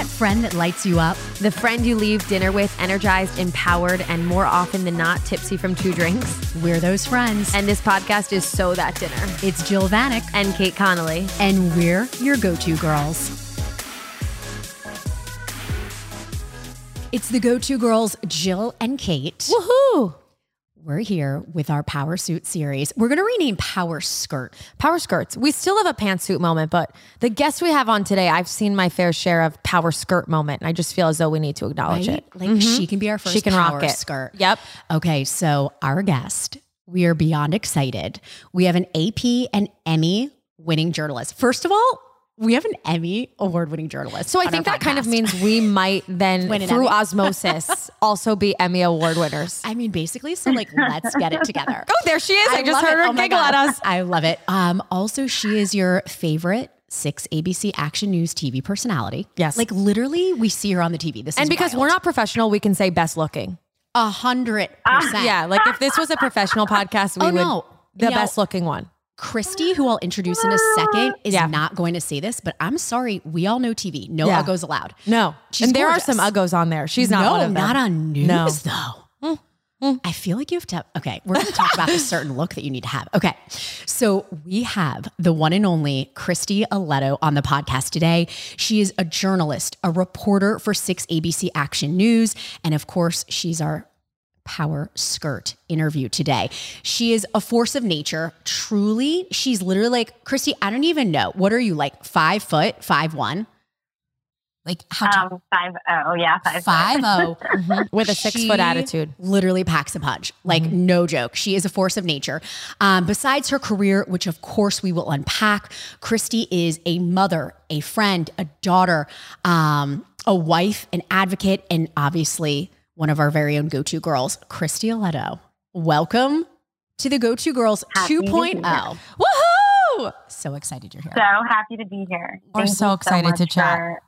that friend that lights you up? The friend you leave dinner with, energized, empowered, and more often than not, tipsy from two drinks. We're those friends. And this podcast is So That Dinner. It's Jill Vanek. And Kate Connolly. And we're your go to girls. It's the go to girls, Jill and Kate. Woohoo! We're here with our Power Suit series. We're going to rename Power Skirt. Power Skirts. We still have a pantsuit moment, but the guest we have on today, I've seen my fair share of Power Skirt moment. And I just feel as though we need to acknowledge Right? it. Like Mhm. she can be our first She can Power rock it. Skirt. Yep. Okay, so our guest, we are beyond excited. We have an AP and Emmy winning journalist. First of all, we have an Emmy award winning journalist. So I think that kind of means we might then, through Emmy. osmosis, also be Emmy Award winners. I mean, basically, so like, let's get it together. Oh, there she is. I, just heard it. her Oh giggle at us. I love it. Um, also, she is your favorite six ABC Action News TV personality. Yes. like literally, we see her on the TV. This And because wild. we're not professional, we can say best looking. a hundred percent. Yeah, like if this was a professional podcast, we Oh, would no. the best looking one. Christy, who I'll introduce in a second, is Yeah. not going to say this, but I'm sorry. We all know TV. No Yeah. uggos allowed. No, She's and there gorgeous. are some uggos on there. She's not no, one of them. not on news No. though. I feel like you have to. Okay, we're going to talk about a certain look that you need to have. Okay, so we have the one and only Christy Ileto on the podcast today. She is a journalist, a reporter for Six ABC Action News, and of course, she's our power skirt interview today. She is a force of nature. Truly, she's literally like Christy. I don't even know what are you like five foot, five one, like how tall? Um, five oh yeah, five five oh. with a six She foot attitude. Literally packs a punch. Like, no joke. She is a force of nature. Um, besides her career, which of course we will unpack, Christy is a mother, a friend, a daughter, um, a wife, an advocate, and obviously one of our very own go to girls, Christy Ileto. Welcome to the Go To Girls Happy 2.0. here. Oh. Woohoo! So excited you're here. So happy to be here. We're Thank so excited to much chat.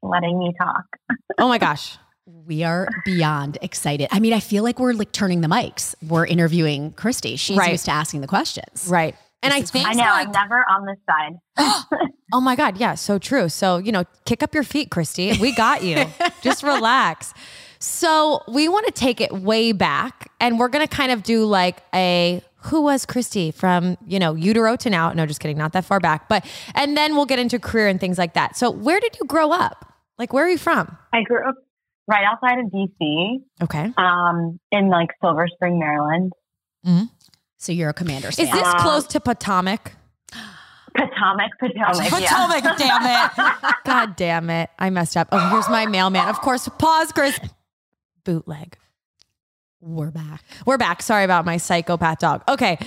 Letting me talk. Oh my gosh. We are beyond excited. I mean, I feel like we're like turning the mics. We're interviewing Christy. She's Right. used to asking the questions. Right. And This I think I know like, I'm never on this side. oh my God, yeah, so true. So, you know, kick up your feet, Christy. We got you. Just relax. So we want to take it way back and we're gonna kind of do like a who was Christy from, you know, utero to now. No, just kidding, not that far back. But and then we'll get into career and things like that. So where did you grow up? Like where are you from? I grew up right outside of DC, Okay. um, in like Silver Spring, Maryland. Hmm. So you're a commander's Is this Uh, close to Potomac? Potomac, Potomac. yeah. Potomac, damn it. God damn it. I messed up. Oh, here's my mailman. Of course, pause, Chris. Bootleg. We're back. We're back. Sorry about my psychopath dog. Okay.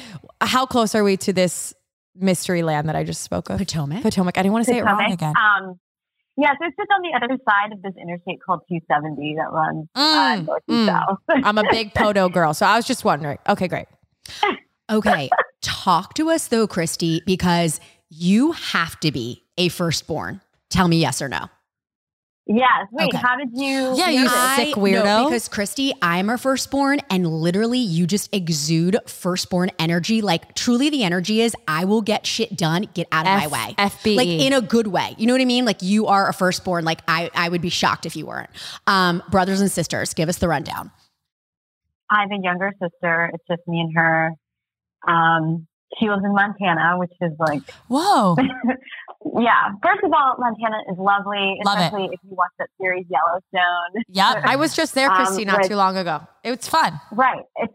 How close are we to this mystery land that I just spoke of? Potomac. Potomac. I didn't want to say it wrong again. Um, yeah, so it's just on the other side of this interstate called 270 that runs uh, Mm, north and mm. south. I'm a big Poto girl. So I was just wondering. Okay, great. Okay. Talk to us though, Christy, because you have to be a firstborn. Tell me yes or no. Yes. Wait, Okay. how did you? Yeah, you this? sick I- weirdo. No, because Christy, I'm a firstborn, and literally, you just exude firstborn energy. Like, truly, the energy is I will get shit done. Get out of F- my way. FBE. Like in a good way. You know what I mean? Like you are a firstborn. Like I, I would be shocked if you weren't. Um, brothers and sisters, give us the rundown. I have a younger sister. It's just me and her. Um, she lives in Montana, which is like, Whoa. yeah. First of all, Montana is lovely, Love it. especially if you watch that series Yellowstone. Yeah, I was just there, Um, Christy, not with- too long ago. It was fun. Right. It's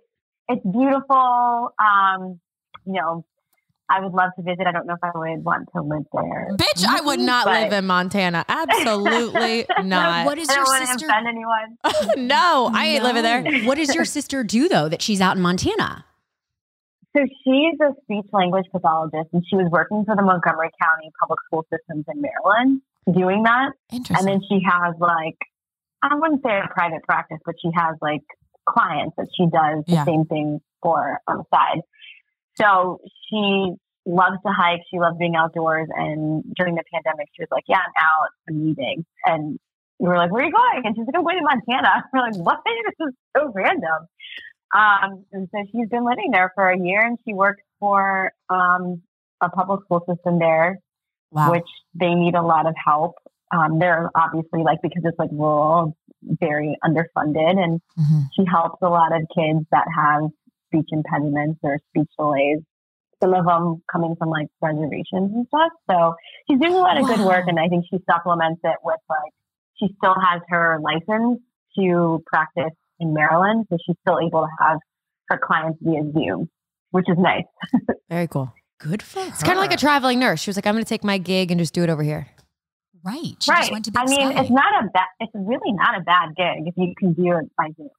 it's beautiful. Um, you know, I would love to visit. I don't know if I would want to live there. Bitch, I would not But- live in Montana. Absolutely not. What is I your don't want to sister? offend anyone. no, I ain't living there. What does your sister do though that she's out in Montana? So she's a speech language pathologist, and she was working for the Montgomery County Public School Systems in Maryland, doing that. And then she has like, I wouldn't say a private practice, but she has like clients that she does the Yeah. same thing for on the side. So she loves to hike. She loves being outdoors. And during the pandemic, she was like, "Yeah, I'm out. I'm leaving." And we were like, "Where are you going?" And she's like, "I'm going to Montana." We're like, "What? This is so random." Um, and so she's been living there for a year, and she works for um, a public school system there wow. which they need a lot of help um, they're obviously like because it's like rural, very underfunded, and Mm-hmm. she helps a lot of kids that have speech impediments or speech delays. Some of them coming from like reservations and stuff. So she's doing a lot of good work, and I think she supplements it with like she still has her license to practice in Maryland, so she's still able to have her clients via Zoom, which is nice. Very cool. Good for her. It's kind of like a traveling nurse. She was like, I'm going to take my gig and just do it over here. Right. She right. just went to I mean, Sky. it's not a bad. It's really not a bad gig if you can do it by Zoom.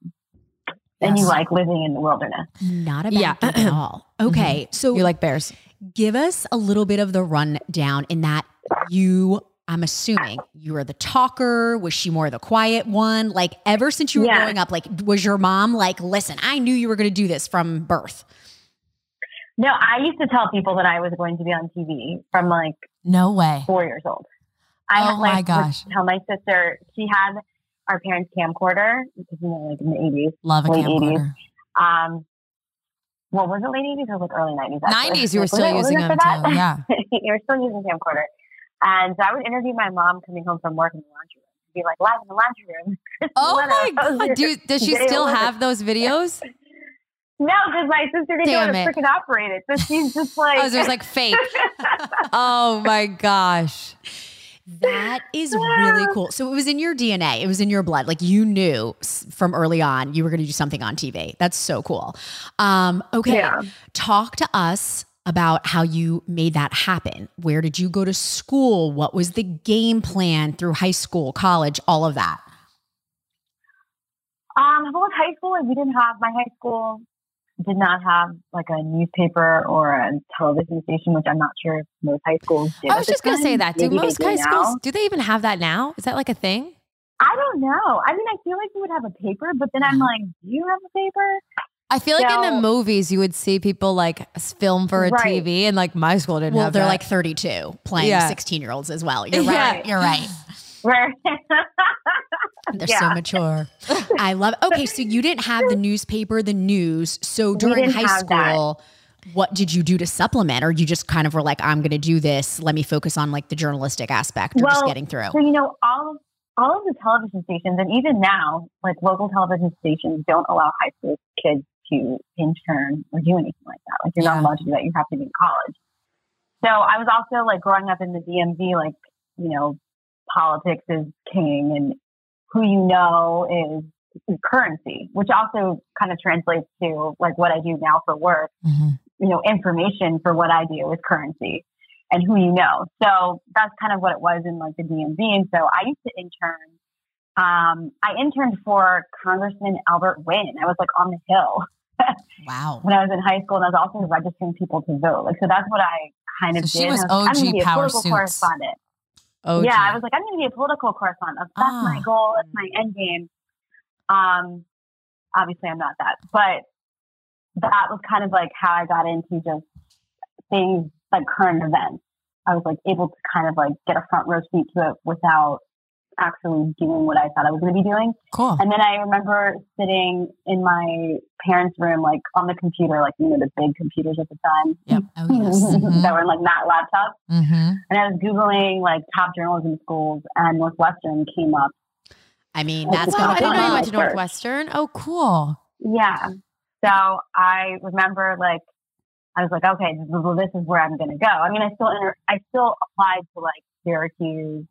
And you like living in the wilderness. not a bad Yeah. gig at all. Okay, mm-hmm. so You like bears. give us a little bit of the rundown in that you i'm assuming you were the talker was she more the quiet one like ever since you were Yeah. growing up like was your mom like listen i knew you were going to do this from birth No, I used to tell people that I was going to be on TV from like no way. four years old. I Oh like, my gosh. Tell my sister she had our parents' camcorder, because you know, like in the eighties. Love a Late camcorder. Um, what was it, late eighties or like early nineties? 90s, you were still using them too, yeah. you were still using camcorder, and so I would interview my mom coming home from work in the laundry room. Be like live in the laundry room. Oh my God. Do, does she still have those videos? No, because my sister didn't know how to freaking operate it. So she's just like, Oh, there's like fake. Oh my gosh. that is really cool so it was in your dna it was in your blood like you knew from early on you were going to do something on tv that's so cool um okay Yeah. talk to us about how you made that happen where did you go to school what was the game plan through high school college all of that Um, well, with high school, we didn't have my high school did not have like a newspaper or a television station, which I'm not sure if most high schools did. I was just going to say that. Do Maybe most do high now. schools, do they even have that now? Is that like a thing? I don't know. I mean, I feel like you would have a paper, but then I'm like, do you have a paper? I feel like in the movies, you would see people like film for a Right. TV and like my school didn't well have they're that. like 32 playing Yeah. 16 year olds as well you're Yeah. right you're right Where? They're Yeah. so mature. I love it. Okay, so you didn't have the newspaper, the news. So during high have that. school, what did you do to supplement? Or you just kind of were like, I'm going to do this. Let me focus on like the journalistic aspect or just getting through. So you know, all of all of the television stations, and even now, like local television stations, don't allow high school kids to intern or do anything like that. Like you're Yeah. not allowed to do that. You have to be in college. So I was also like growing up in the DMV, like you know, politics is king, and who you know is, currency, which also kind of translates to like what I do now for work Mhm. you know, information for what I do is currency and who you know. So that's kind of what it was in like the DMV. And so I used to intern. Um, I interned for Congressman Albert Wynn. I was like on the Hill Wow. when I was in high school, and I was also registering people to vote. Like, so that's what I kind of So she did. was And I like, I'm OG gonna be a political suits. correspondent. Oh, Yeah, I was like, I'm going to be a political correspondent. That's Ah. my goal. That's my end game. Um, obviously, I'm not that, but that was kind of like how I got into just things like current events. I was like able to kind of like get a front row seat to it without actually doing what I thought I was going to be doing. Cool. And then I remember sitting in my parents' room, like on the computer, like you know the big computers at the time Yep. Oh yes. Mhm. that were in like not laptops Mhm. and I was Googling like top journalism schools, and Northwestern came up. I mean, that's going I to didn't know you went to First. Northwestern. Oh, cool. Yeah. So I remember like I was like, okay, this is, well, this is where I'm going to go. I mean, I still enter, I still applied to like Syracuse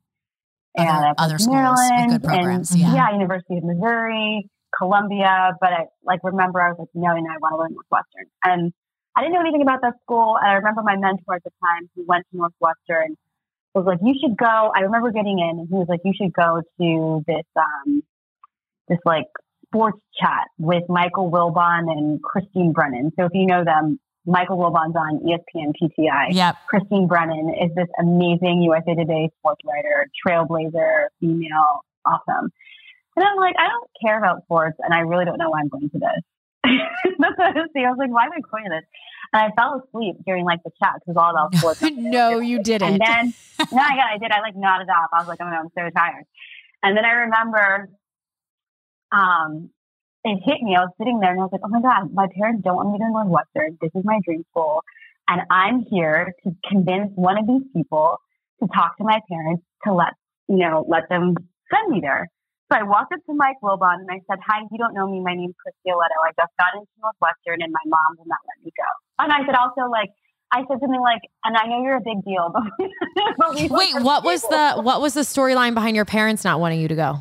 and Other- other schools with Maryland good programs, and, yeah. University of Missouri, Columbia. But I like remember I was like, no, no, I want to go to Northwestern, and I didn't know anything about that school. And I remember my mentor at the time who went to Northwestern was like, you should go. I remember getting in, and he was like, you should go to this um this like sports chat with Michael Wilbon and Christine Brennan. So if you know them, Michael Wilbon's on ESPN PTI. Yep. Christine Brennan is this amazing USA Today sports writer, trailblazer, female, awesome. And I'm like, I don't care about sports, and I really don't know why I'm going to this. That's what I was thinking. I was like, why am I going to this? And I fell asleep during like the chat because it was all about sports. no, you didn't. And then, no, I got, I did. I like nodded off. I was like, oh, I'm so tired. And then I remember, um, it hit me. I was sitting there and I was like, oh my God, my parents don't want me to go to Northwestern. This is my dream school. And I'm here to convince one of these people to talk to my parents to let you know, let them send me there. So I walked up to Mike Wilbon and I said, Hi, you don't know me. My name's Chris Ileto. I just got into Northwestern and my mom will not let me go. And I said also like I said something like, and I know you're a big deal, but, but Wait, what was the what was the storyline behind your parents not wanting you to go?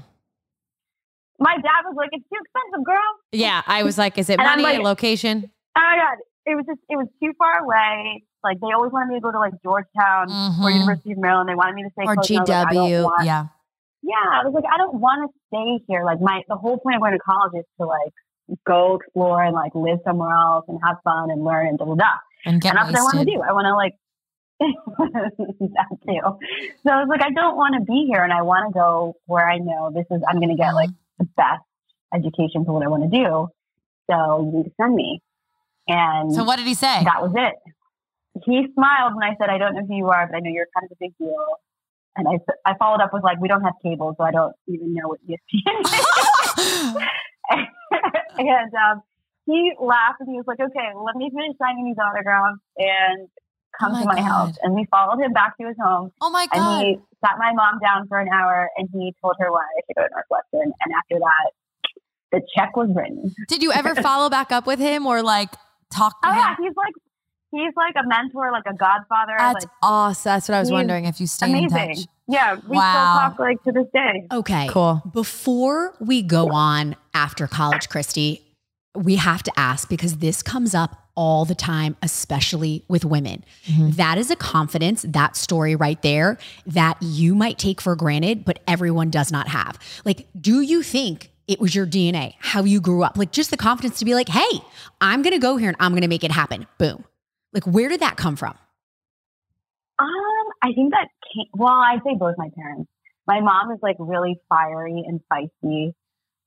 My dad was like, "It's too expensive, girl." Yeah, I was like, is it money, like- location? Oh my god, it was just it was too far away. Like they always wanted me to go to like Georgetown or Mhm. University of Maryland. They wanted me to stay Or close. and I was like, GW. want- Yeah. yeah, I was like, I don't want to stay here. Like my the whole point of going to college is to like go explore and like live somewhere else and have fun and learn and da da da. And get and that's what I want to do. I want to like that too. So I was like, I don't want to be here, and I want to go where I know this is. I'm going to get like the best education for what I want to do. So you need to send me. And So what did he say? that was it. He smiled when I said, I don't know who you are, but I know you're kind of a big deal. And I, I followed up with like, we don't have cable, so I don't even know what ESPN is. and um, he laughed and he was like, okay, let me finish signing these autographs and come Oh to my my house. And we followed him back to his home. oh my God. And he sat my mom down for an hour and he told her why I should go to Northwestern. And after that, the check was written. Did you ever follow back up with him or like Talk to Oh him. yeah, he's like he's like a mentor, like a godfather. that's like awesome. That's what I was wondering. if you stay in amazing. touch. Yeah, we Wow. still talk like to this day. Okay. Cool. Before we go on after college, Christy, we have to ask because this comes up all the time, especially with women. Mhm. That is a confidence, that story right there, that you might take for granted, but everyone does not have. Like, do you think it was your DNA, how you grew up? Like, just the confidence to be like, hey, I'm going to go here and I'm going to make it happen. Boom. Like, where did that come from? Um, I think that came, well, I'd say both my parents. My mom is like really fiery and feisty,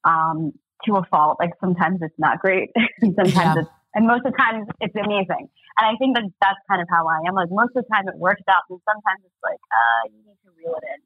um, to a fault. Like sometimes it's not great, sometimes Yeah. it's, and most of the time it's amazing. And I think that that's kind of how I am. Like most of the time it works out, and sometimes it's like, uh, you need to reel it in.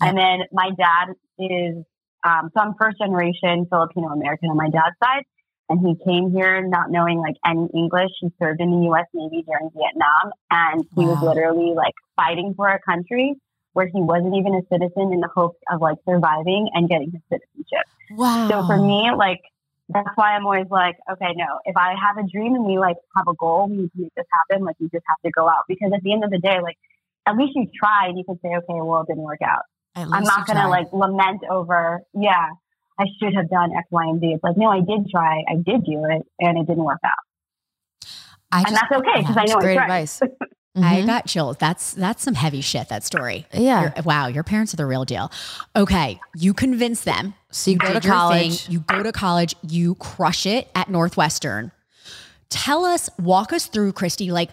And then my dad is, um, so I'm first generation Filipino American on my dad's side. And he came here not knowing like any English. He served in the U.S. Navy during Vietnam, and he was literally like fighting for a country where he wasn't even a citizen in the hopes of like surviving and getting his citizenship. Wow. So for me, like that's why I'm always like, okay, no, if I have a dream and we like have a goal, we need to make this happen. Like you just have to go out because at the end of the day, like at least you tried. You can say, okay, well, it didn't work out. I'm not going to like lament over, yeah, I should have done X, Y, and Z. It's like, no, I did try. I did do it and it didn't work out. I And just, that's okay because I know I Great tried. advice. I got chills. That's that's some heavy shit. That story. yeah. Your- wow, your parents are the real deal. Okay, you convince them. So you go to college. thing, you go to college. You crush it at Northwestern. Tell us, walk us through, Christy. Like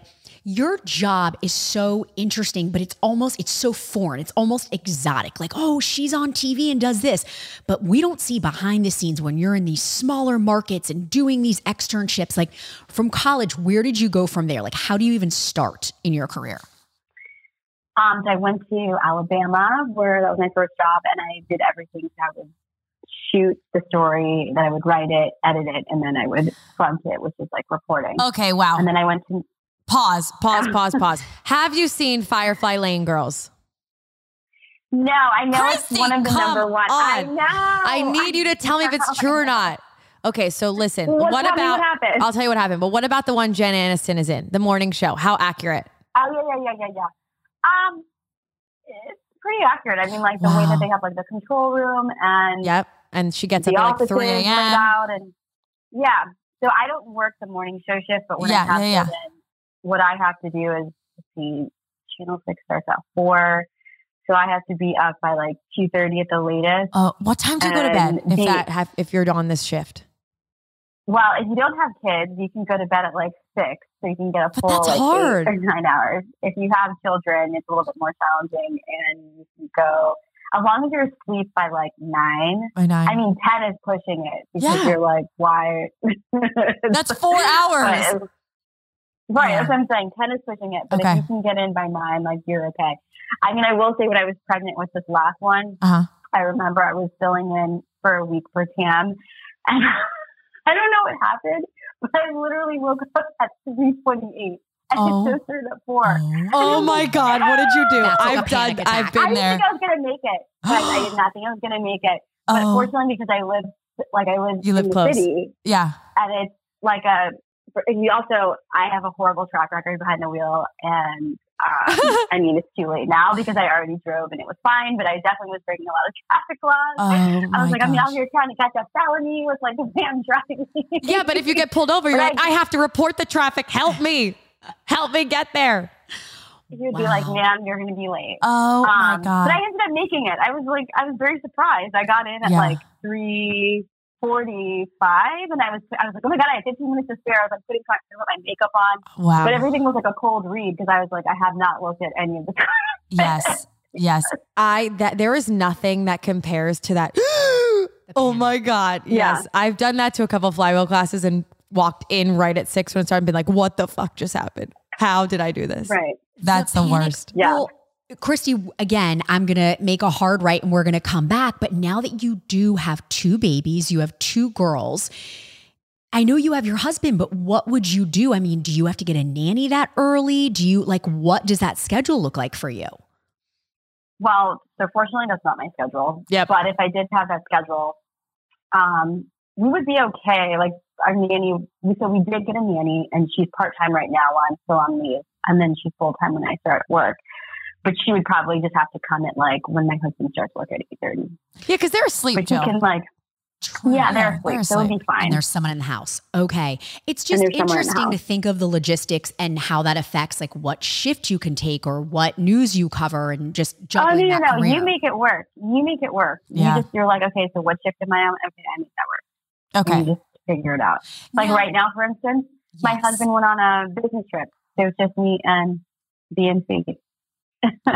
your job is so interesting, but it's almost it's so foreign. It's almost exotic. Like oh, she's on TV and does this, but we don't see behind the scenes when you're in these smaller markets and doing these externships. Like from college, where did you go from there? Like how do you even start in your career? Um, so I went to Alabama where that was my first job and I did everything. So I would shoot the story, then I would write it, edit it, and then I would front it, which is like reporting. okay, wow. And then I went to pause. Pause, pause, pause. Have you seen Firefly Lane Girls? No, I know Christy, it's one of the number one. I know. I need you to tell me if it's true or not. Okay, so listen. Well, what about? what? I'll tell you what happened. But what about the one Jen Aniston is in, the morning show? How accurate? Oh yeah, yeah, yeah, yeah, yeah. Um, it's pretty accurate. I mean, like the way that they have like the control room and Yep. And she gets up at like 3 a.m. out, and yeah. So I don't work the morning show shift, but when Yeah, I have yeah, yeah. What I have to do is see Channel Six starts at four, so I have to be up by like two thirty at the latest. Oh, what time do you go to bed? If the- that have, if you're on this shift. Well, if you don't have kids, you can go to bed at like six, so you can get a But full like, eight or nine hours. If you have children, it's a little bit more challenging, and you can go as long as you're asleep by like nine. By nine. I mean, ten is pushing it because Yeah. you're like, why? That's four hours. But- right, Yeah. that's what I'm saying. Ten is pushing it, but Okay. if you can get in by nine, like you're okay. I mean, I will say when I was pregnant with this last one, Uh-huh. I remember I was filling in for a week for Tam, and I don't know what happened, but I literally woke up at three twenty eight And Oh. it started at four. Oh my God, what did you do? That's like a I've done, panic attack. I've I been didn't there. think I was gonna make it. Guys, I did not think I was gonna make it. But Oh, fortunately, because I live like I live, You live in the close. city, yeah. and it's like a. and You also, I have a horrible track record behind the wheel, and um, I mean it's too late now because I already drove and it was fine. But I definitely was breaking a lot of traffic laws. Oh, I was my like, I'm out here trying to catch a felony with like a van driving. Yeah, but if you get pulled over, you're Right. like, I have to report the traffic. Help me. Help me get there. you'd be like, Wow. man, you're gonna be late. Oh my Um, God. But I ended up making it. I was like, I was very surprised. I got in at Yeah. like three forty-five, and I was, I was like, oh my god, I had fifteen minutes to spare. I was like putting my, put my makeup on, wow. but everything was like a cold read because I was like, I have not looked at any of the. time. yes. Yes. I that there is nothing that compares to that. oh my God. Yeah. Yes. I've done that to a couple of flywheel classes and walked in right at six when it started and been like, what the fuck just happened? How did I do this? right. That's the, panic- worst. Yeah. Well, Christy, again, I'm going to make a hard right and we're going to come back. But now that you do have two babies, you have two girls. I know you have your husband, but what would you do? I mean, do you have to get a nanny that early? Do you like what does that schedule look like for you? Well, so fortunately, that's not my schedule. Yeah. But if I did have that schedule, um, we would be okay. Like our nanny, we- so we did get a nanny, and she's part time right now while I'm still on leave, and then she's full time when I start work. But she would probably just have to come at like when my husband starts work at eight thirty. Yeah, because they're asleep, But she can like, yeah, they're asleep, so it'll be fine. And there's someone in the house. Okay. It's just someone in interesting to think of the logistics and how that affects like what shift you can take or what news you cover and just Oh no, no, no! You make it work. You make it work. Yeah. You just you're like, okay, so what shift am I on? Okay, I make that work. Okay. And you just figure it out. Like Now- right now, for instance, my husband went on a business trip. It was just me and BNC.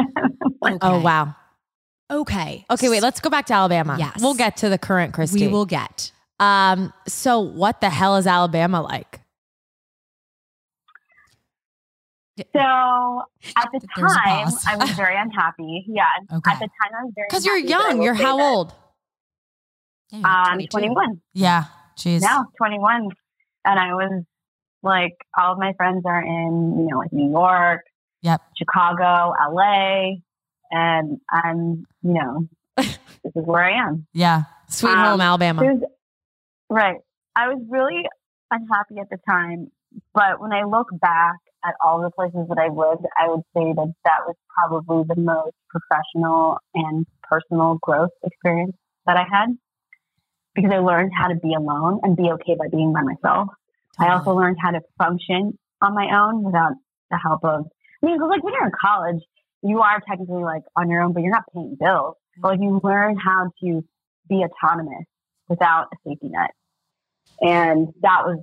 Okay. oh, wow. Okay. Okay, wait, let's go back to Alabama. Yes. We'll get to the current Christy. We will get. Um, so what the hell is Alabama like? So at the There's time. I was very unhappy. Yeah. Okay. At the time, I was very Because you're unhappy, but I young. You're how that, old? Yeah, you're Um, 22. 21. Yeah. Jeez. now 21 and i was like all of my friends are in you know like new york Yep. chicago la and i'm you know this is where i am Yeah. Sweet Um, home, Alabama. Right i was really unhappy at the time but when i look back at all the places that I've lived i would say that that was probably the most professional and personal growth experience that i had because i learned how to be alone and be okay by being by myself I also learned how to function on my own without the help of. I mean, 'cause, like when you're in college, you are technically like on your own, but you're not paying bills. But like you learn how to be autonomous without a safety net, and that was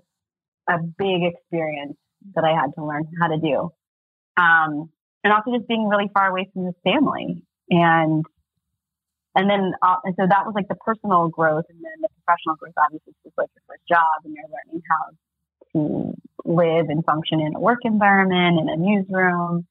a big experience that I had to learn how to do. Um, and also just being really far away from your family, and and then uh, and so that was like the personal growth, and then the professional growth obviously was like your first job, and you're learning how to live and function in a work environment, in a newsroom,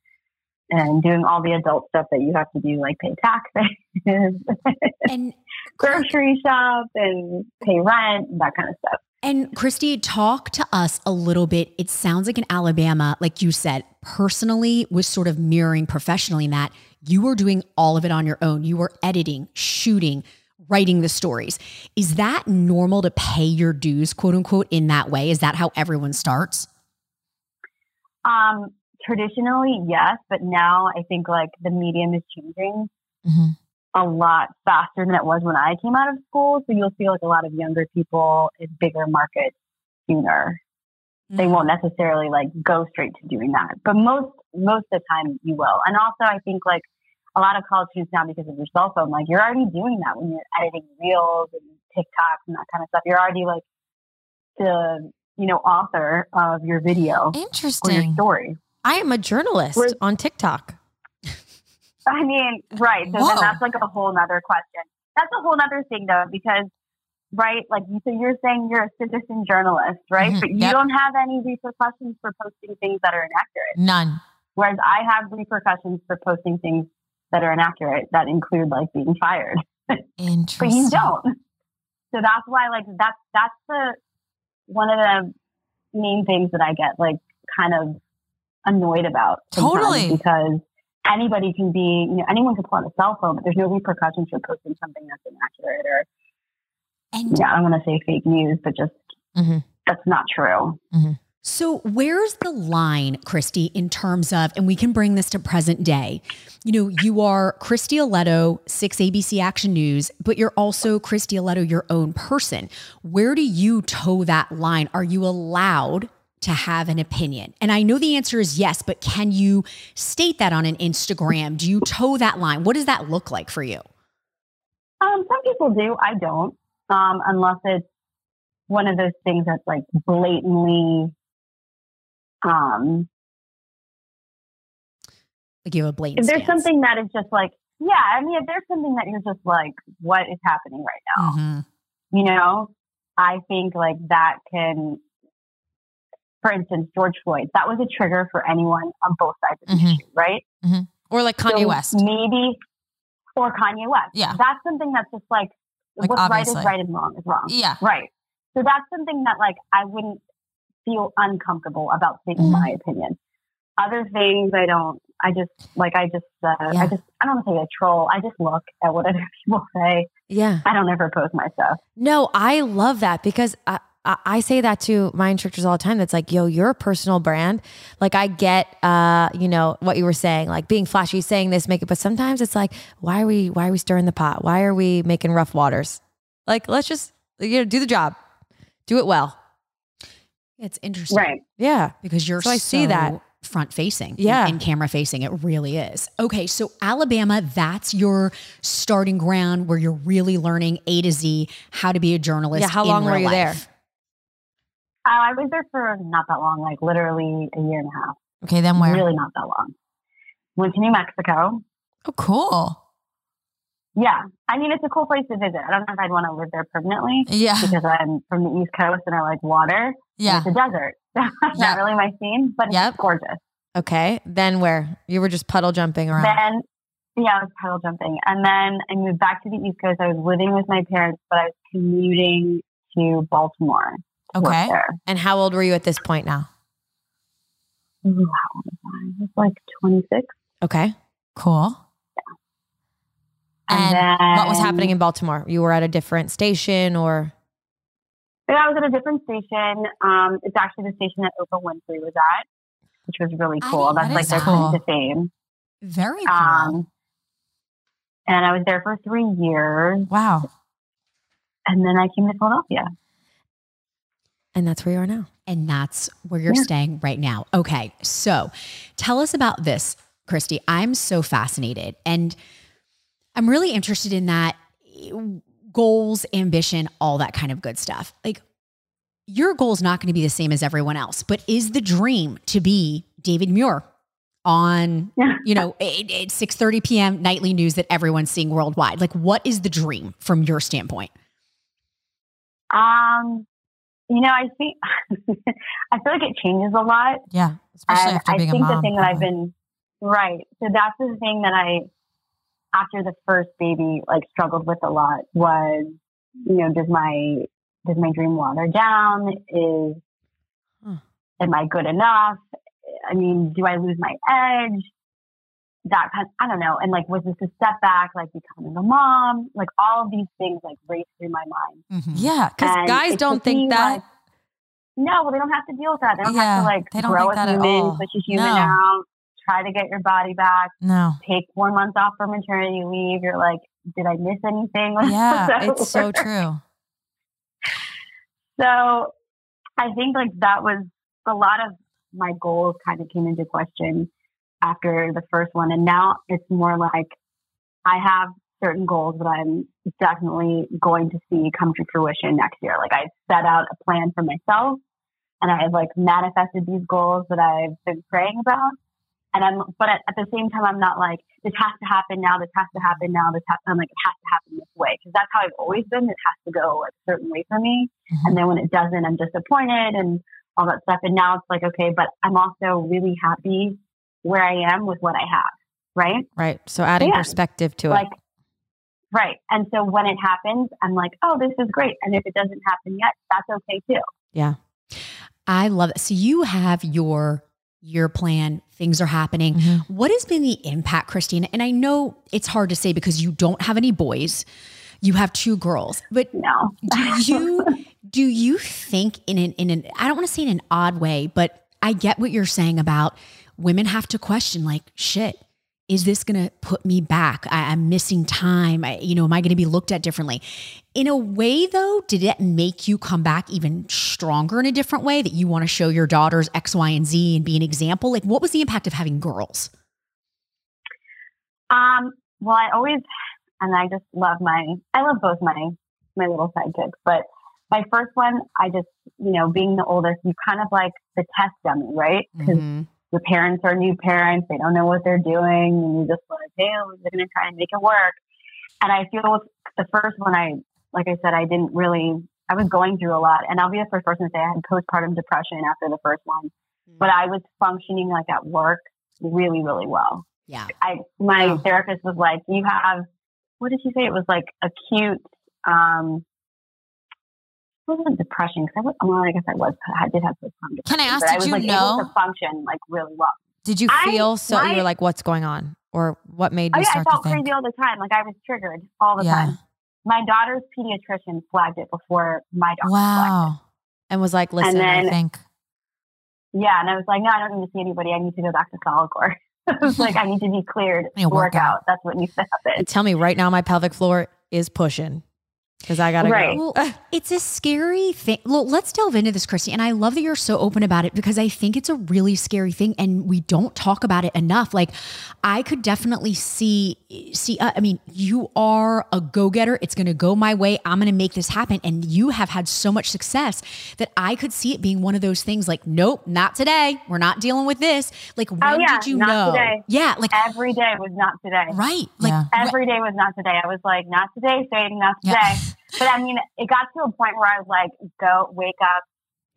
and doing all the adult stuff that you have to do, like pay taxes, And grocery shop, and pay rent, and that kind of stuff. And Christy, talk to us a little bit. It sounds like in Alabama, like you said, personally was sort of mirroring professionally in that you were doing all of it on your own. You were editing, shooting, writing the stories. Is that normal to pay your dues, quote unquote, in that way? Is that how everyone starts? Um, traditionally, yes, but now I think like the medium is changing hmm a lot faster than it was when I came out of school. So you'll see like a lot of younger people in bigger markets sooner. They won't necessarily like go straight to doing that, but most most of the time you will. And also, I think like a lot of college students now because of your cell phone, like you're already doing that when you're editing reels and TikToks and that kind of stuff. You're already like the you know author of your video or your Interesting. story. I am a journalist on TikTok. I mean, right. So Whoa. then that's like a whole nother question. That's a whole nother thing though, because right, like you so you're saying you're a citizen journalist, right? Mhm. But you Yep. don't have any repercussions for posting things that are inaccurate. None. Whereas I have repercussions for posting things that are inaccurate that include like being fired. Interesting. But you don't. So that's why like that's that's the one of the main things that I get like kind of annoyed about. Totally. Because anybody can be, you know, anyone can pull out a cell phone, but there's no repercussions for posting something that's inaccurate or, And yeah, I don't want to say fake news, but just Mhm. that's not true. So, where's the line, Christy, in terms of, and we can bring this to present day? You know, you are Christy Ileto, 6 ABC Action News, but you're also Christy Ileto, your own person. Where do you toe that line? Are you allowed to have an opinion? And I know the answer is yes, but can you state that on an Instagram? Do you toe that line? What does that look like for you? Um, some people do. I don't. Um, unless it's one of those things that's like blatantly, um, Like you have a blatant if there's stance. something that is just like, yeah, I mean, if there's something that you're just like, what is happening right now? Mhm. You know, I think like that can, for instance, George Floyd, that was a trigger for anyone on both sides of the Mhm. issue, right? or like Kanye So West. Maybe, or Kanye West. Yeah. That's something that's just like, Like, what's right is right and wrong is wrong. Yeah. Right. So that's something that like I wouldn't feel uncomfortable about stating Mhm. my opinion. Other things I don't. I just like I just uh, Yeah. I just I don't want to say a troll. I just look at what other people say. Yeah. I don't ever post my stuff. No, I love that because I, I, I say that to my instructors all the time. That's like, yo, you're a personal brand. Like I get, uh, you know, what you were saying, like being flashy, saying this, make it, but sometimes it's like, why are we, why are we stirring the pot? Why are we making rough waters? Like, let's just, you know, do the job, do it well. It's interesting. Right. Yeah. because you're So I see that. front facing Yeah. and, camera facing it really is okay so alabama that's your starting ground where you're really learning a to z how to be a journalist Yeah, how in long were real you there? Uh, I was there for not that long, like literally a year and a half. Okay, then where? Really not that long. Went to New Mexico. Oh, cool. Yeah. I mean, it's a cool place to visit. I don't know if I'd want to live there permanently Yeah. because I'm from the East Coast and I like water. Yeah. It's a desert. That's Yep. not really my scene, but it's Yep. gorgeous. Okay. Then where? You were just puddle jumping around. Then, yeah, I was paddle jumping. And then I moved back to the East Coast. I was living with my parents, but I was commuting to Baltimore. to Okay. And how old were you at this point now? Ooh, how old was I? Was like 26. Okay. Cool. And then, What was happening in Baltimore? You were at a different station or? Yeah, I was at a different station. Um, it's actually the station that Oprah Winfrey was at, which was really cool. didn't- That's that like is their cool. claim to fame. very cool Um, and I was there for three years, Wow. and then I came to Philadelphia. And that's where you are now. and that's where you're Yeah. staying right now okay so tell us about this christy i'm so fascinated and i'm really interested in that goals ambition all that kind of good stuff like your goal is not going to be the same as everyone else but is the dream to be david muir on Yeah. you know at, at 6 p.m nightly news that everyone's seeing worldwide like what is the dream from your standpoint Um, you know, I think I feel like it changes a lot. Yeah. Especially and after I being think a mom. the thing that I've been right. So that's the thing that I, after the first baby, like struggled with a lot was, you know, does my does my dream water down? Is Hmm. am I good enough? I mean, do I lose my edge? That kind, I don't know. And like, was this a setback? Like becoming a mom? Like all of these things like race through my mind. Mhm. Yeah. Because guys don't think that. like- No, well, they don't have to deal with that. They don't Yeah, have to like they don't grow think a that at human, all. push a human No. out, try to get your body back, No. take four months off for maternity leave. You're like, did I miss anything? Yeah. It's so true. So I think like that was a lot of my goals kind of came into question after the first one. And now it's more like I have certain goals that I'm definitely going to see come to fruition next year. Like I've set out a plan for myself and I've like manifested these goals that I've been praying about. And I'm, but at, at the same time, I'm not like, this has to happen now, this has to happen now, this has, I'm like, it has to happen this way. Cause that's how I've always been. It has to go a certain way for me. Mhm. And then when it doesn't, I'm disappointed and all that stuff. And now it's like, okay, but I'm also really happy where I am with what I have. Right. Right. So adding Yeah. perspective to Like, it. right. And so when it happens, I'm like, oh, this is great. And if it doesn't happen yet, that's okay too. Yeah. I love it. So you have your year plan, things are happening. Mm-hmm. What has been the impact, Christine? And I know it's hard to say because you don't have any boys. You have two girls, but No. do you do you think in an in an I don't want to say in an odd way, but I get what you're saying about women have to question like shit. Is this going to put me back? I, I'm missing time. I, you know, am I going to be looked at differently? In a way, though, did it make you come back even stronger in a different way that you want to show your daughters X, Y, and Z and be an example? Like, what was the impact of having girls? Um, well, I always, and I just love my, I love both my, my little sidekicks, but my first one, I just, you know, being the oldest, you kind of like the test dummy, right? Because your parents are new parents, they don't know what they're doing, and you just like, hey, they're going to try and make it work. And I feel with the first one, I, like I said, I didn't really, I was going through a lot, and I'll be the first person to say I had postpartum depression after the first one, but I was functioning like at work really, really well. Yeah. I my Wow. therapist was like, "You have what did she say? It was like acute um, wasn't depression because I was, well, I guess I was I did have postpartum depression. Can I ask, but I did was you like know- able to function like really well. Did you I- feel so? you my- were like, what's going on, or what made Oh you yeah, I start to felt crazy all the time. Like I was triggered all the Yeah. time. My daughter's pediatrician flagged it before my doctor Wow. and was like, listen, then- I I think. Yeah, and I was like, no, I don't need to see anybody. I need to go back to SolidCore. I was like, I need to be cleared to work out. That's what needs to happen. tell me right now, my pelvic floor is pushing because I gotta Right. go. Well, it's a scary thing. Well, let's delve into this, Christy. And I love that you're so open about it because I think it's a really scary thing, and we don't talk about it enough. Like, I could definitely see, see. Uh, I mean, you are a go getter. It's going to go my way. I'm going to make this happen, and you have had so much success that I could see it being one of those things. Like, nope, not today. We're not dealing with this. Like, when Oh, yeah, did you not know? today. Yeah, like Every day was not today. right, like Yeah. Every day was not today. I was like, not today, Sadie, not today. Yeah. But I mean, it got to a point where I was like, go, wake up,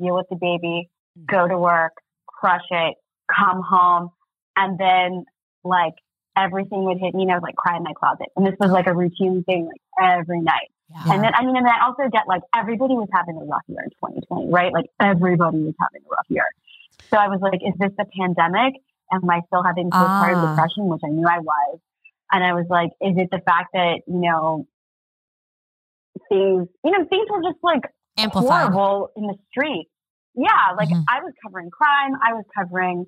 deal with the baby, go to work, crush it, come home. And then like everything would hit me and I was like cry in my closet. And this was like a routine thing like every night. Yeah. And then, I mean, and I also get like everybody was having a rough year in 2020, right? Like everybody was having a rough year. So I was like, is this the pandemic? Am I still having postpartum Ah. depression, which I knew I was? And I was like, is it the fact that, you know, things, you know, things were just like Amplified. horrible in the street. Yeah, like Mhm. I was covering crime, I was covering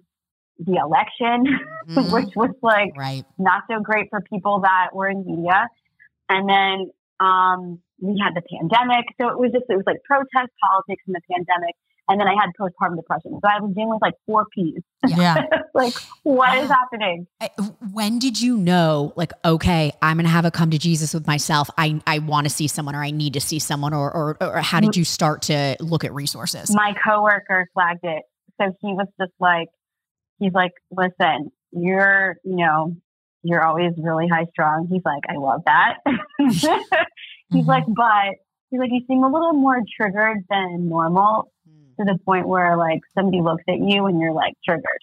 the election, Mhm. which was like right. not so great for people that were in media. And then um, we had the pandemic. So it was just, it was like protest politics and the pandemic. And then I had postpartum depression. So I was dealing with like four P's. Yeah. like, what is happening? When did you know like okay i'm gonna have a come to jesus with myself i i want to see someone or i need to see someone or, or or how did you start to look at resources My coworker flagged it. So he was just like, he's like, listen, you're, you know, you're always really high strung. He's like, I love that. he's Mhm. like, but he's like, you seem a little more triggered than normal to the point where like somebody looks at you and you're like triggered.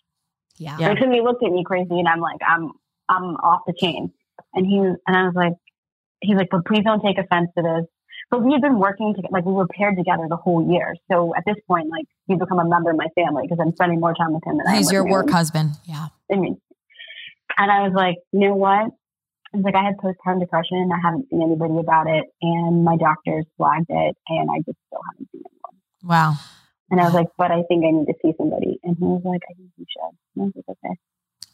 yeah, Yeah. Like somebody looked at me crazy and I'm like, I'm I'm off the chain. And he and I was like, he's like, but please don't take offense to this. But we had been working together, like we were paired together the whole year. So at this point, like he's become a member of my family because I'm spending more time with him than I He's your my work own- husband. yeah I mean, and I was like, you know what? I was like, I had postpartum depression. I haven't seen anybody about it, and my doctors flagged it, and I just still haven't seen anyone. Wow. And I was like, but I think I need to see somebody. And he was like, I think you should. And I was like, okay.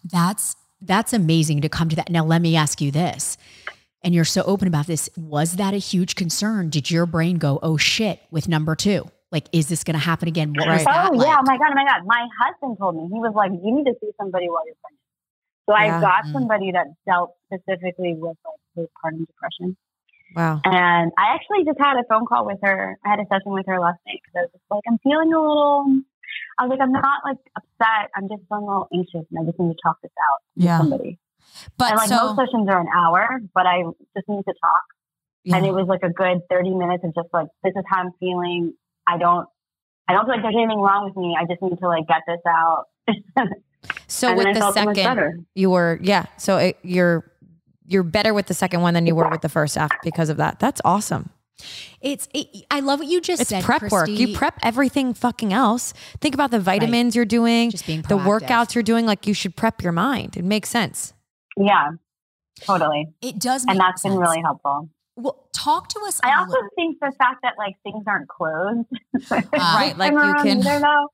that's that's amazing to come to that now let me ask you this and you're so open about this was that a huge concern did your brain go oh shit with number two like is this going to happen again what Right. Oh like? yeah, oh my god, oh my god. My husband told me he was like, "You need to see somebody while you're pregnant." So Yeah. I got Mm. somebody that dealt specifically with like postpartum depression, Wow. and I actually just had a phone call with her. I had a session with her last night because I was just like, "I'm feeling a little." I was like, "I'm not like upset. I'm just feeling a little anxious, and I just need to talk this out with somebody." But and like so most sessions are an hour, but I just need to talk. Yeah. And it was like a good 30 minutes of just like, this is how I'm feeling. I don't, I don't feel like there's anything wrong with me. I just need to like get this out. So and with the felt so much second, you were yeah. So it, you're you're better with the second one than you were with the first after because of that. That's awesome. It's. It, I love what you just said. It's said. prep work. You prep everything fucking else. Think about the vitamins you're doing, Just being the workouts you're doing. Like you should prep your mind. It makes sense. Yeah, totally. It does, And make that's been really helpful. Well, talk to us. a I also little- think the fact that like things aren't closed, Right, like you around can- either, though,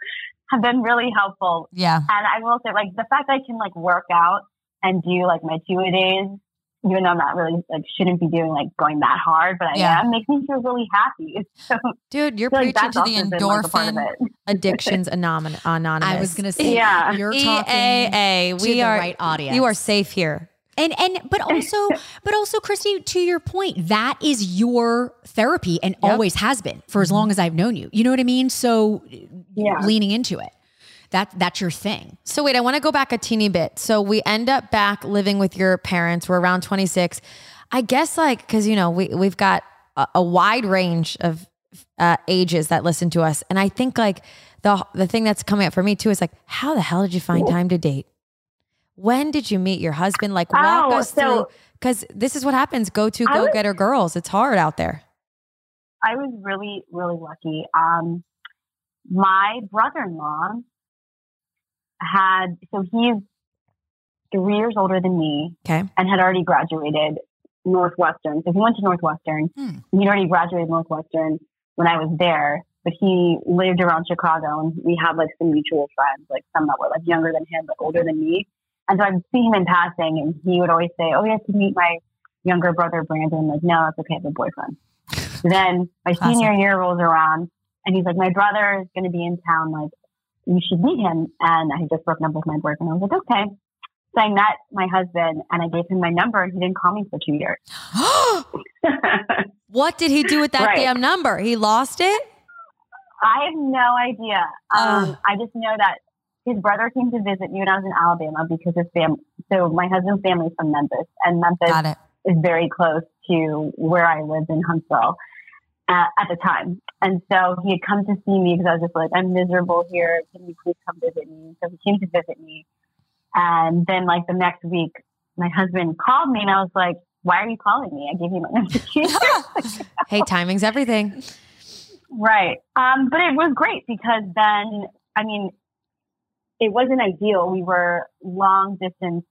have been really helpful. Yeah. And I will say, like the fact that I can like work out and do like my two a days, even though I'm not really like shouldn't be doing like going that hard, but I Yeah. am, makes me feel really happy. So Dude, you're feel like preaching to the also been, like, part of endorphin. it. addictions anom- anonymous. I was gonna say, Yeah. you're talking EAA. to We the are right audience. You are safe here. And and but also but also Christy to your point that is your therapy and Yep. always has been for as long as I've known you. You know what I mean? So Yeah. leaning into it. That that's your thing. So wait, I want to go back a teeny bit. So we end up back living with your parents. We're around 26. I guess like because you know we we've got a, a wide range of uh, ages that listen to us, and I think like the the thing that's coming up for me too is like how the hell did you find time to date? When did you meet your husband? Like walk Oh, us so- through because this is what happens. Go to go getter girls. It's hard out there. I was really, really lucky. Um, my brother-in-law had, so he's three years older than me Okay. and had already graduated Northwestern. So he went to Northwestern. Hmm. He'd already graduated Northwestern when I was there, but he lived around Chicago and we had like some mutual friends, like some that were like younger than him, but older than me. And so I'd see him in passing and he would always say, Oh, you have to meet my younger brother, Brandon. I'm like, no, that's okay. I have a boyfriend. then my Classic. senior year rolls around and he's like, my brother is going to be in town. Like, you should meet him. And I had just broken up with my boyfriend. I was like, okay. So I met my husband and I gave him my number and he didn't call me for two years. what did he do with that Right. damn number? He lost it. I have no idea. Um, I just know that his brother came to visit me when I was in Alabama because his fam. So my husband's family is from Memphis, and Memphis is very close to where I lived in Huntsville uh, at the time. And so he had come to see me because I was just like, I'm miserable here. Can you please come visit me? So he came to visit me. And then, like, the next week, my husband called me and I was like, Why are you calling me? I gave you my number. Hey, timing's everything. Right. Um, but it was great because then, I mean, it wasn't ideal. We were long distance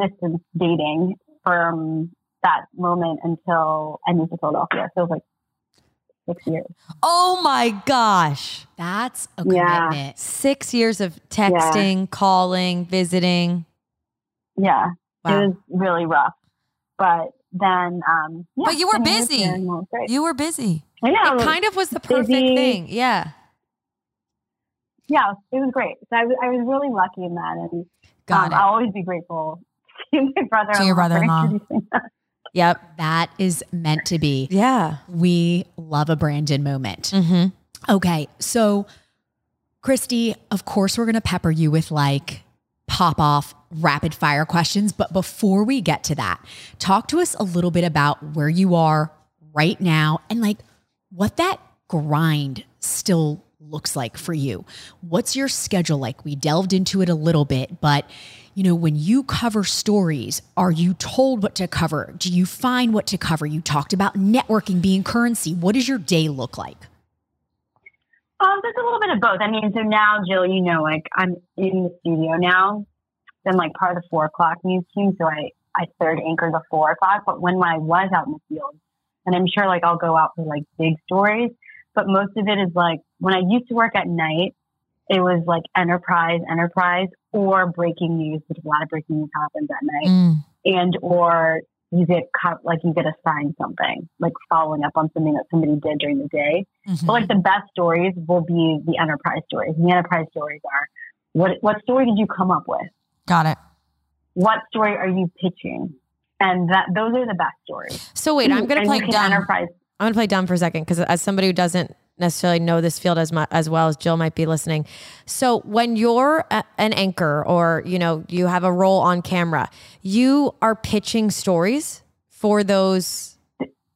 distance dating from that moment until I moved to Philadelphia. So it was like six years. Oh my gosh. That's a Yeah. commitment. Six years of texting, calling, visiting. Yeah. Wow. It was really rough. But then, um, yeah, But you were then we moved busy. here and it was. You were busy. I know. It kind of was the perfect busy. thing. Yeah. yeah, it was great. So I was, I was really lucky in that. And Got um, it. I'll always be grateful to my brother To your brother-in-law. Yep. That is meant to be. Yeah. We love a Brandon moment. Mm-hmm. Okay. So, Christy, of course, we're going to pepper you with like pop off rapid fire questions. But before we get to that, talk to us a little bit about where you are right now and like what that grind still looks like for you. What's your schedule like? We delved into it a little bit, but you know, when you cover stories, are you told what to cover? Do you find what to cover? You talked about networking being currency. What does your day look like? Um, there's a little bit of both. I mean, so now, Jill, you know, like I'm in the studio now. Then, like part of the four o'clock news team, so I I third anchor the four o'clock. But when I was out in the field, and I'm sure like I'll go out for like big stories, but most of it is like when I used to work at night, it was like enterprise, enterprise, or breaking news, because a lot of breaking news happens at night Mm. and or you get cut like you get assigned something like following up on something that somebody did during the day Mhm. but like the best stories will be the enterprise stories and the enterprise stories are what what story did you come up with Got it. what story are you pitching and that those are the best stories So wait, I'm gonna And play dumb. enterprise I'm gonna play dumb for a second because as somebody who doesn't necessarily know this field as much as well as Jill might be listening. So when you're a, an anchor or you know you have a role on camera, you are pitching stories for those.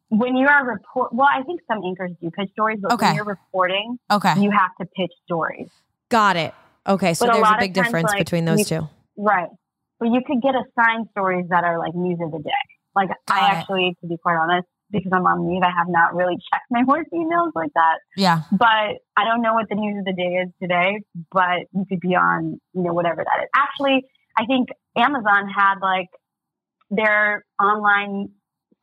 when you are report well i think some anchors do pitch stories but Okay. when you're reporting Okay. you have to pitch stories Got it. Okay, so But there's a of big difference like, between those you- two. Right. But you could get assigned stories that are like news of the day. Like Got I it. actually, to be quite honest, because I'm on leave, I have not really checked my work emails like that. Yeah. But I don't know what the news of the day is today, but you could be on, you know, whatever that is. Actually, I think Amazon had like their online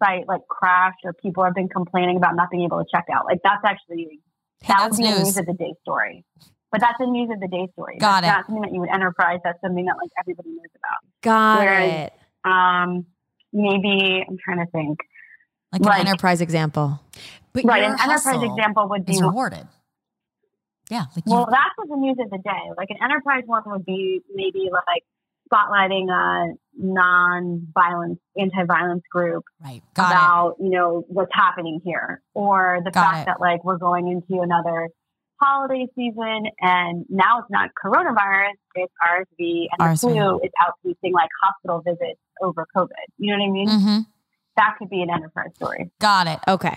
site like crashed or people have been complaining about not being able to check out. Like that's actually that that's would be a news. news of the day story. But that's a news of the day story. Got that's it. not something that you would enterprise. That's something that like everybody knows about. Got Whereas- it. Um, maybe I'm trying to think. Like Like- an enterprise Enterprise example. But Right, an enterprise example would be rewarded. Yeah. Like you, well, that's what the news of the day. Like an enterprise one would be maybe like spotlighting a non-violence, anti-violence group right. Got about you know what's happening here, or the Got fact it. that like we're going into another holiday season, and now it's not coronavirus, it's RSV, and the RSV. flu is outpacing like hospital visits over COVID. You know what I mean? it. That could be an enterprise story. Got it. Okay.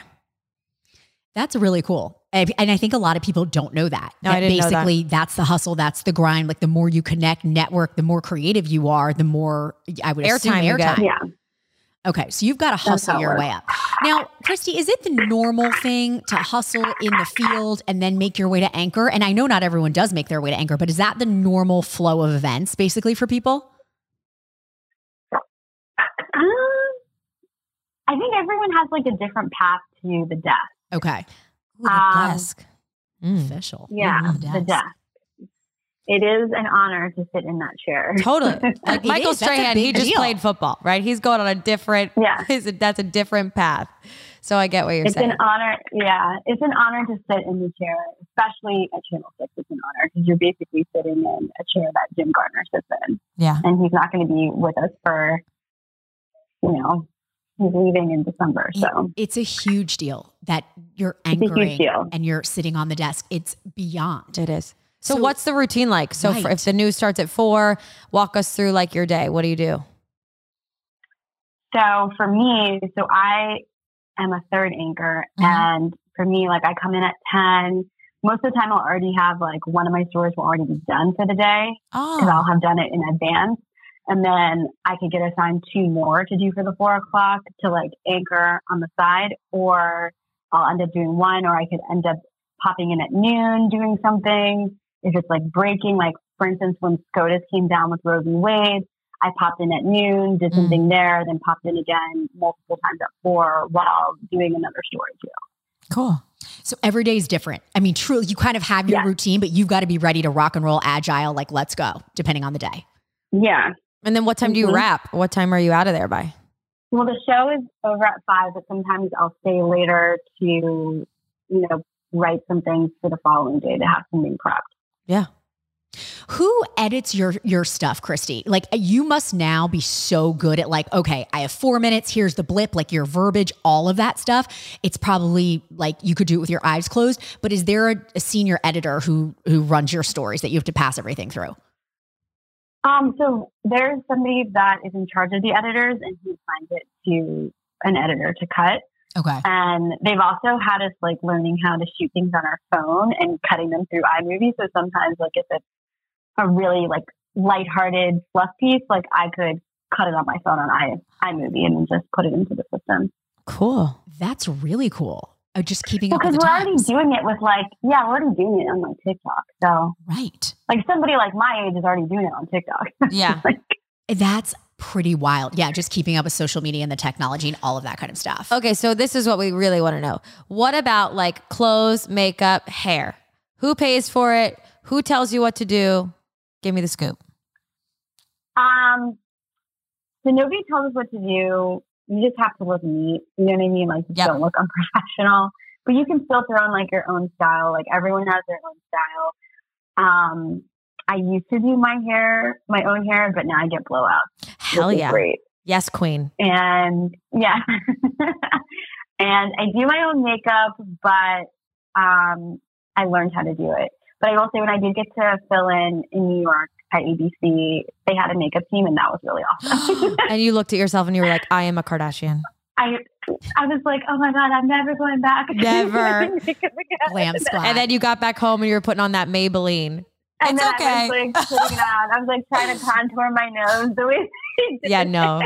That's really cool. And and I think a lot of people don't know that. No, that I didn't know that. basically that's the hustle, that's the grind. Like the more you connect, network, the more creative you are, the more I would assume Airtime you airtime. Yeah. Okay, so you've got to hustle your way up. Now, Christy, is it the normal thing to hustle in the field and then make your way to anchor? And I know not everyone does make their way to anchor, but is that the normal flow of events basically for people? Um, I think everyone has like a different path to the desk. Okay. Ooh, the Um, desk. Mm. Official. Yeah, the Desk. desk. It is an honor to sit in that chair. Totally. Like Michael is. Strahan, he just deal. played football, right? He's going on a different, Yeah. his- that's a different path. So I get what you're It's saying. It's an honor. Yeah, it's an honor to sit in the chair, especially at Channel Six. It's an honor because you're basically sitting in a chair that Jim Gardner sits in, Yeah. and he's not going to be with us for, you know, he's leaving in December. So It's a huge deal that you're a anchoring and you're sitting on the desk. It's beyond. It is. So, So- what's the routine like? So for, if the news starts at four, walk us through like your day. What do you do? So for me, so I am a third anchor, Mhm. and for me, like I come in at ten. Most of the time, I'll already have like one of my stories will already be done for the day because Oh. I'll have done it in advance, and then I could get assigned two more to do for the four o'clock to like anchor on the side, or I'll end up doing one, or I could end up popping in at noon doing something. If it's like breaking, like for instance, when SCOTUS came down with Roe v. Wade, I popped in at noon, did Mm. something there, then popped in again multiple times at four while doing another story too. Cool. So every day is different. I mean, truly, you kind of have your Yeah. routine, but you've got to be ready to rock and roll, agile, like let's go, depending on the day. Yeah. And then what time do you Mhm. wrap? What time are you out of there by? Well, the show is over at five, but sometimes I'll stay later to, you know, write some things for the following day to have something prepped. Yeah. Who edits your your stuff, Christy? Like you must now be so good at like, okay, I have four minutes. Here's the blip, like your verbiage, all of that stuff. It's probably like you could do it with your eyes closed. But is there a, a senior editor who who runs your stories that you have to pass everything through? Um, so there's somebody that is in charge of the editors and he assigns it to an editor to cut. Okay. And they've also had us like learning how to shoot things on our phone and cutting them through iMovie. So sometimes like if it's a really like lighthearted fluff piece, like I could cut it on my phone on i iMovie and then just put it into the system. Cool. That's really cool. Uh, just keeping up Because with the we're already doing it with like, yeah, we're already doing it on like TikTok. So right. like somebody like my age is already doing it on TikTok. Yeah. like, That's pretty wild. Yeah, just keeping up with social media and the technology and all of that kind of stuff. Okay, so this is what we really want to know. What about like clothes, makeup, hair? Who pays for it? Who tells you what to do? Give me the scoop. um, so nobody tells us what to do. You just have to look neat. You know what I mean? Like Yep. don't look unprofessional. But you can still throw in like your own style. Like everyone has their own style. Um, I used to do my hair, my own hair, but now I get blowouts. Hell yeah. Great. Yes, queen. and yeah and i do my own makeup but um i learned how to do it but i will say when i did get to fill in in new york at abc they had a makeup team and that was really awesome And you looked at yourself and you were like, I am a Kardashian. i i was like oh my god i'm never going back Never. doing makeup. Glam squad. And then you got back home and you were putting on that Maybelline. and It's then okay. i was like putting i was like trying to contour my nose the way they did. Yeah, no.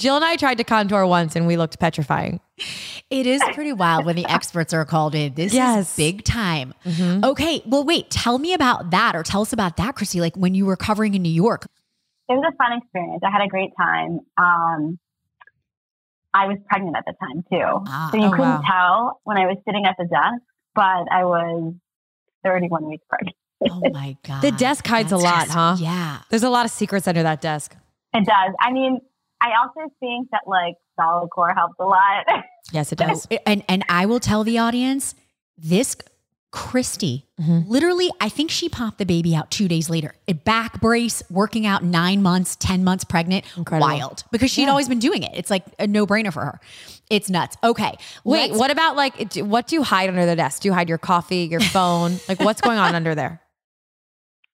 Jill and I tried to contour once and we looked petrifying. It is pretty wild when the experts are called in. This Yes. is big time. Mhm. Okay, well, wait, tell me about that or tell us about that, Christy. Like when you were covering in New York. It was a fun experience. I had a great time. Um, I was pregnant at the time too. Ah, so you oh, couldn't wow. tell when I was sitting at the desk, but I was 31 weeks pregnant. Oh my God. The desk hides a lot, just- huh? Yeah. There's a lot of secrets under that desk. It does. I mean, I also think that like SolidCore helps a lot. Yes, it does. And and I will tell the audience this Christy, Mhm. literally, I think she popped the baby out two days later. A back brace, working out nine months, 10 months pregnant. Incredible. Wild. Because she'd Yeah. always been doing it. It's like a no brainer for her. It's nuts. Okay. Wait, let's- what about like, what do you hide under the desk? Do you hide your coffee, your phone? like, what's going on under there?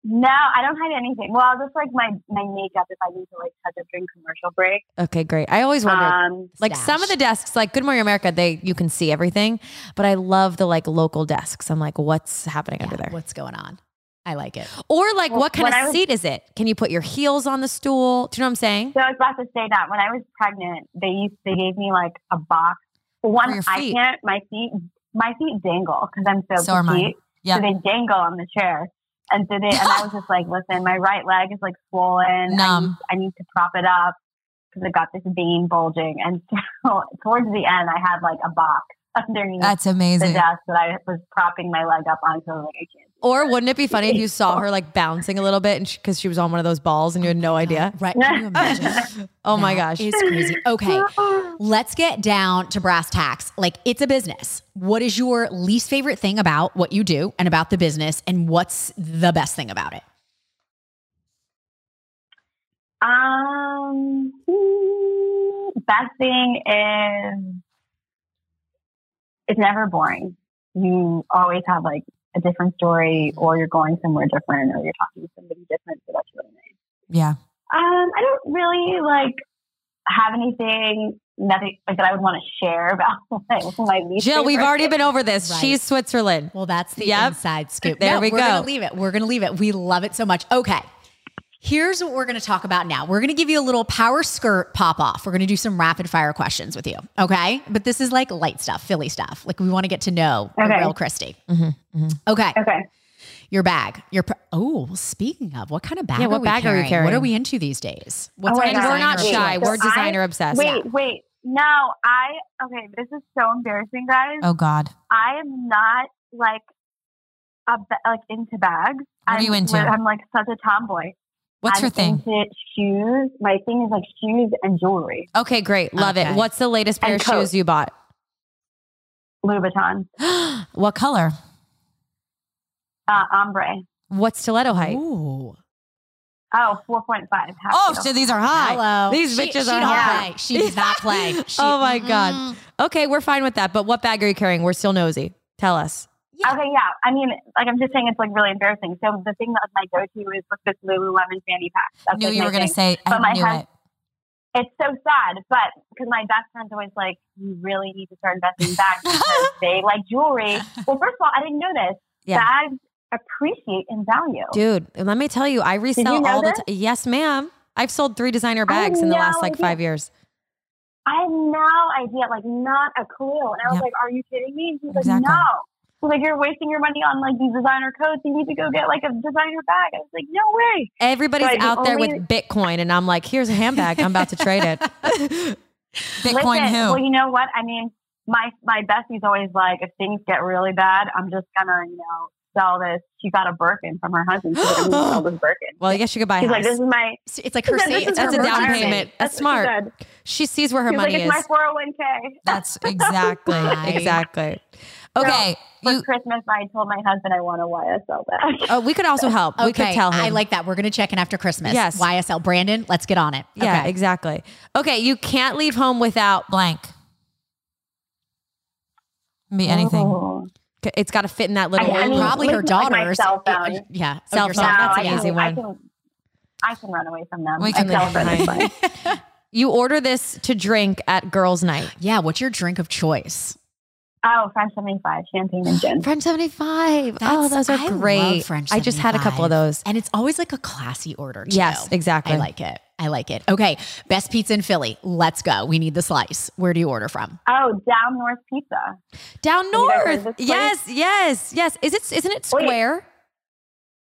No, I don't hide anything. Well, just like my, my makeup if I need to like touch up during commercial break. Okay, great. I always wondered. Um, like some of the desks, like Good Morning America, they you can see everything, but I love the like local desks. I'm like, what's happening under there? What's going on? I like it. Or like, Well, what kind of was- seat is it? Can you put your heels on the stool? Do you know what I'm saying? so I was about to say that when I was pregnant, they used, they gave me like a box. One, your I can't, my feet, my feet dangle because I'm so, So are mine. petite. Yeah. So they dangle on the chair. And so they, and I was just like, listen, my right leg is like swollen. I need, Numb. I need to prop it up because I got this vein bulging. And so towards the end, I had like a box underneath That's amazing. the desk that I was propping my leg up on. So I was like, I can't. Or wouldn't it be funny if you saw her like bouncing a little bit and because she, was on one of those balls and you had no idea? Right. Can you imagine? Oh my That gosh. It's crazy. Okay. Let's get down to brass tacks. Like it's a business. What is your least favorite thing about what you do and about the business? And what's the best thing about it? Um, best thing is it's never boring. You always have like a different story, or you're going somewhere different, or you're talking to somebody different. So that's really nice. Yeah. Um, I don't really like have anything nothing like that I would want to share about my, my least. Jill, we've already thing. been over this. Right. She's Switzerland. Well, that's the Yep. inside scoop. There No, we we're go. gonna leave it. We're gonna leave it. We love it so much. Okay. Here's what we're going to talk about now. We're going to give you a little power skirt pop off. We're going to do some rapid fire questions with you. Okay. But this is like light stuff, Philly stuff. Like we want to get to know the real Christy. Mhm, mhm. Okay. Okay. Your bag. Your pr- oh, speaking of, what kind of bag? Yeah, are what we bag are you carrying? What are we into these days? What's Oh our we're not shy. of We're choice? I- designer obsessed. Wait, wait. No, I okay. This is so embarrassing, guys. Oh God. I am not like a like into bags. What are I'm, you into? I'm like such a tomboy. What's I'm your thing? Shoes. My thing is like shoes and jewelry. Okay, great. Love Okay. it. What's the latest pair And of shoes you bought? Louis Vuitton, what color? uh, ombre. What stiletto height? Ooh. Oh, 4.5. Oh, to. so these are high. Hello. These She- bitches she are don't play. She does not play. She- oh my God. Mm. Okay, we're fine with that. But what bag are you carrying? We're still nosy. Tell us. Yeah. Okay, yeah. I mean, like I'm just saying, it's like really embarrassing. So the thing that was my go-to is like this Lululemon fanny pack. That's Knew like you were gonna thing. say. I my knew hus- it. It's so sad, but because my best friend's always like, you really need to start investing in bags because they like jewelry. Well, first of all, I didn't know this. Yeah. Bags appreciate in value. Dude, let me tell you, I resell you know all the time. Yes, ma'am. I've sold three designer I bags in the last like five years. I had no idea, like not a clue. And I was Yep. like, "Are you kidding me?" And she's Exactly. like, "No." She's like, "You're wasting your money on like these designer coats. You need to go get like a designer bag." I was like, "No way." Everybody's Right, the out there only- with Bitcoin, and I'm like, here's a handbag. I'm about to trade it. Bitcoin Listen, who? Well, you know what? I mean, my my bestie's always like, if things get really bad, I'm just gonna, you know, sell this. She got a Birkin from her husband. She's like, I'm sell this Birkin. well, I guess you could buy a She's house. like, this is my. It's like her This saying is it's her That's a down payment. That's what she smart. said. she sees where her She's money like, is. it's my 401k. That's exactly. Exactly. Okay. For You. Christmas, I told my husband I want a YSL bag. Oh, we could also help. We could tell him. I like that. We're going to check in after Christmas. Yes. YSL. Brandon, let's get on it. Yeah, Okay. exactly. Okay, you can't leave home without. Blank. Be oh. anything. Oh. It's got to fit in that little. I mean, Probably her listen, like my daughters. cell phone. Yeah. Oh, Cell phone. No, That's I an can, easy I one. can, I can run away from them. We can cell leave phone is behind. You order this to drink at girls' night. Yeah. What's your drink of choice? Oh, French 75, champagne and gin. French 75. oh, those are I love great. French I just had a couple of those. And it's always like a classy order. Too. Yes, exactly. I like it. I like it. Okay. Best pizza in Philly. Let's go. We need the slice. Where do you order from? Oh, Down North Pizza. Down you guys heard north. of this place? Yes, yes, yes. Is it isn't it Wait. square?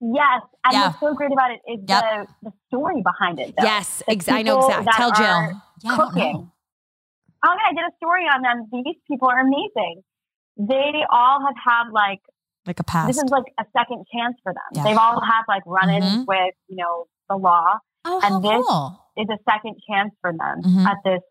Yes, and Yeah. what's so great about it is Yep. the the story behind it. Though. Yes, The ex- I know exactly. Tell Jill. are Yeah, I don't cooking. Oh I did a story on them. These people are amazing. They all have had like Like a past. this is like a second chance for them. Yeah. They've all had like run-ins Mhm. with you know the law. Oh, and this- cool. Is a second chance for them Mhm. at this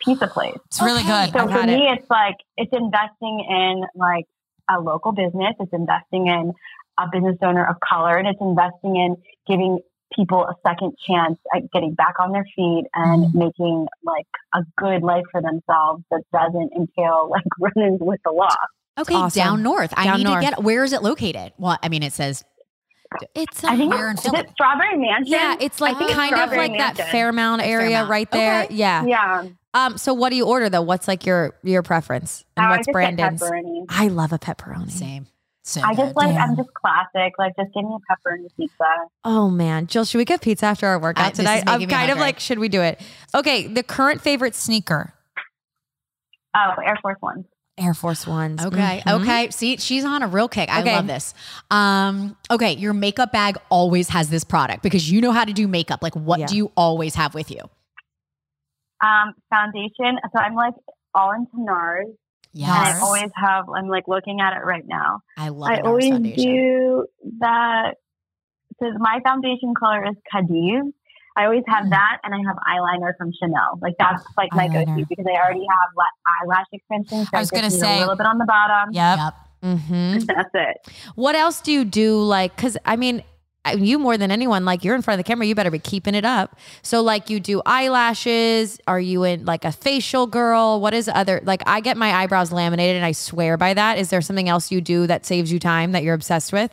pizza place. It's really Okay. good. So for me, it's like it's investing in like a local business. It's investing in a business owner of color, and it's investing in giving people a second chance at getting back on their feet and Mhm. making like a good life for themselves that doesn't entail like run-ins with the law. Okay. awesome. Down north. I Down need north. to get Where is it located? Well, I mean, it says It's I think Here in is it Strawberry Mansion? yeah, it's like I think it's kind of Strawberry like that Fairmount area Fairmount. right there. Okay. Yeah. Yeah, Um. So what do you order though? What's like your your preference? And Oh, I what's just get Brandon's? pepperoni. I love a pepperoni. same. So I just good. like Yeah. I'm just classic. Like just give me a pepperoni pizza. Oh man, Jill, should we get pizza after our workout I- tonight? I'm making me kind of like, should we do it? Okay, the current favorite sneaker, Oh, Air Force One. Air Force Ones. Okay. Mhm. Okay. See, she's on a real kick. I Okay. love this. Um, okay. Your makeup bag always has this product because you know how to do makeup. Like, what Yeah. do you always have with you? Um, foundation. So I'm like all into NARS. And I always have, I'm like looking at it right now. I love I a NARS always foundation. do that. So my foundation color is Cadiz. I always have Mm. that, and I have eyeliner from Chanel. Like that's like my go-to because I already have la- eyelash extensions. So I was gonna say- a little bit on the bottom. Yep. Yep. Mm-hmm. That's it. What else do you do? Like, cause I mean, I- you more than anyone, like you're in front of the camera, you better be keeping it up. So like you do eyelashes. Are you in like a facial girl? What is other, like I get my eyebrows laminated and I swear by that. Is there something else you do that saves you time that you're obsessed with?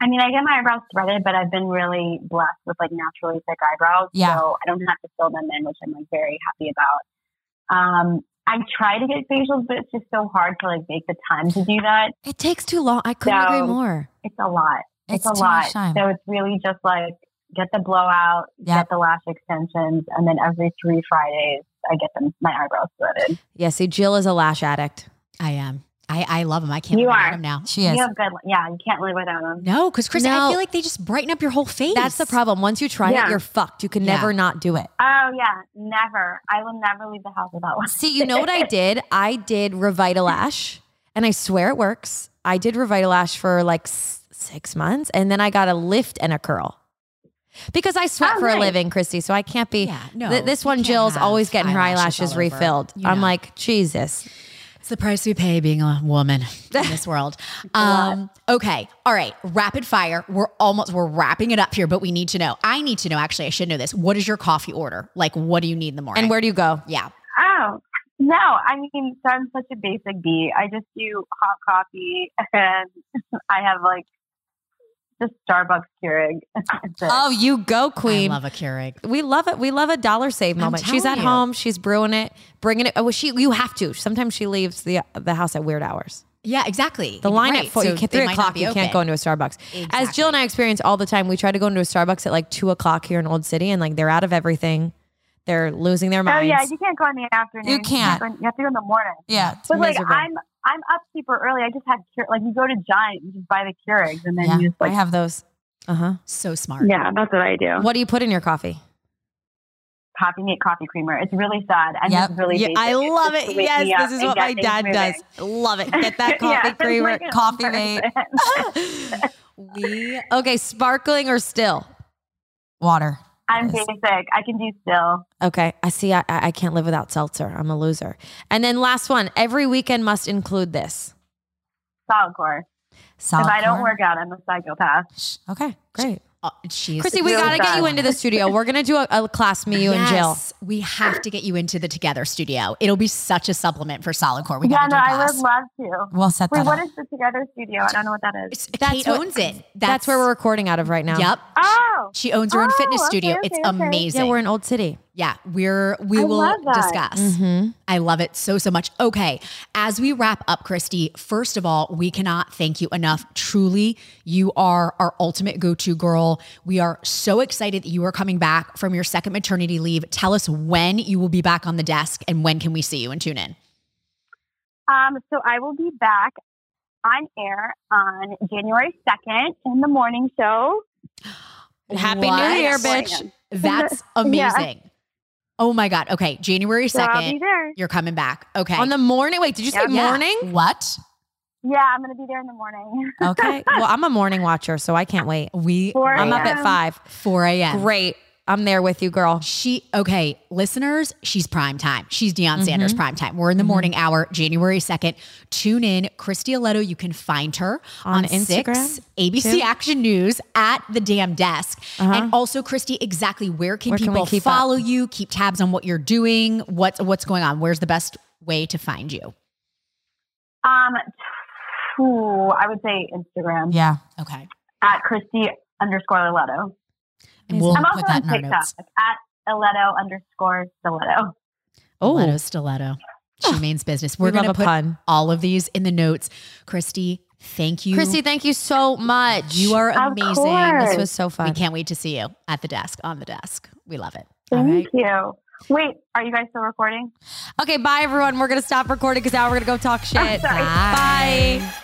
I mean, I get my eyebrows threaded, but I've been really blessed with like naturally thick eyebrows, Yeah. so I don't have to fill them in, which I'm like very happy about. Um, I try to get facials, but it's just so hard to like make the time to do that. It takes too long. I couldn't agree more. It's a lot. It's, It's a lot. time. So it's really just like get the blowout, Yep. get the lash extensions, and then every three Fridays I get them my eyebrows threaded. Yeah. See, Jill is a lash addict. I am. I, I love them. I can't You live are. without them now. She is. You have good, yeah. You can't live without them. No, because Chris, I feel like they just brighten up your whole face. That's the problem. Once you try Yeah. it, you're fucked. You can Yeah. never not do it. Oh yeah, never. I will never leave the house without one. See, you know what I did? I did Revitalash, and I swear it works. I did Revitalash for like s- six months, and then I got a lift and a curl because I sweat Oh, for a living, Christy. So I can't be. Yeah, no, Th- this one, Jill's always getting her eyelashes eyelashes refilled. You I'm like, Jesus. It's the price we pay being a woman in this world. Um, okay. All right. Rapid fire. We're almost, we're wrapping it up here, but we need to know. I need to know, actually, I should know this. What is your coffee order? Like, what do you need in the morning? And where do you go? Yeah. Oh no, I mean, so I'm such a basic bee. I just do hot coffee, and I have like just Starbucks Keurig. Ah. Oh, you go, Queen. I love a Keurig. we love it. We love a dollar save moment. She's at you. home. She's brewing it, bringing it. Oh, she. You have to. Sometimes she leaves the the house at weird hours. Yeah, exactly. The line Right. at four, So you can't, three o'clock, you can't go into a Starbucks. As Jill and I experience all the time, we try to go into a Starbucks at like two o'clock here in Old City, and like they're out of everything. They're losing their minds. Oh yeah, you can't go in the afternoon. You can't. You have to go in the morning. Yeah. But like. I'm, I'm up super early. I just had Keur- like you go to Giant, you just buy the Keurigs, and then Yeah, you just I have those. Uh huh. So smart. yeah, that's what I do. What do you put in your coffee? Coffee mate coffee creamer. It's really sad and Yep. it's really Yeah, basic. I love just it. Yes, this is what my things dad does. moving. Love it. Get that coffee it's creamer. like Coffee mate. we okay. Sparkling or still? Water. I'm basic. I can do still. Okay, I see. I, I I can't live without seltzer. I'm a loser. And then last one. Every weekend must include this. SolidCore. Solid if I don't core. work out, I'm a psychopath. Okay, great. Uh, she's Chrissy, we really gotta get you into the studio. We're gonna do a, a class, me, you, and Jill. Yes, We have to get you into the Together studio. It'll be such a supplement for SolidCore. We Yeah, got to no, do a I class. would love to. We'll set Wait, that what up. is the Together Studio? I don't know what that is. It's, That's Kate what- owns it. That's, where we're recording out of right now. Yep. Oh, She owns her own Oh, fitness okay, studio. okay, it's okay. amazing. Yeah, we're in Old City. Yeah, we're we I will discuss. Mm-hmm. I love it so so much. Okay, as we wrap up, Christy, first of all, we cannot thank you enough. Truly, you are our ultimate go-to girl. We are so excited that you are coming back from your second maternity leave. Tell us when you will be back on the desk and when can we see you and tune in. Um, so I will be back on air on January 2nd in the morning show. Happy New Year, bitch. That's Yeah. Amazing. Oh my god. Okay, January So I'll be second. there. You're coming back. Okay. On the morning. Wait, did you say Yeah. morning? What? Yeah, I'm going to be there in the morning. Okay. Well, I'm a morning watcher, so I can't wait. we 4 I'm up at five. 4 a.m. Great. I'm there with you, girl. She okay, listeners, she's prime time. She's Deion Mm-hmm. Sanders prime time. We're in the morning hour, January 2nd. Tune in. Christy Ileto, you can find her On on, Instagram, 6 ABC too? Action News at the damn desk. And also, Christy, exactly where can Uh-huh. Where can we people up? follow you, keep tabs on what you're doing, what's what's going on? Where's the best way to find you? Um, ooh, I would say Instagram Yeah. Okay. at Christy underscore Stiletto. And we'll I'm also put that on in our TikTok notes. at Stiletto underscore Stiletto. Oh, Stiletto, stiletto. She ah. means business. We're we going to put pun. all of these in the notes. Christy, thank you. Christy, thank you so much. you are amazing. This was so fun. We can't wait to see you at the desk, on the desk. We love it. Thank right. you. Wait, are you guys still recording? Okay, bye everyone. We're gonna stop recording because now we're gonna go talk shit. sorry. Bye.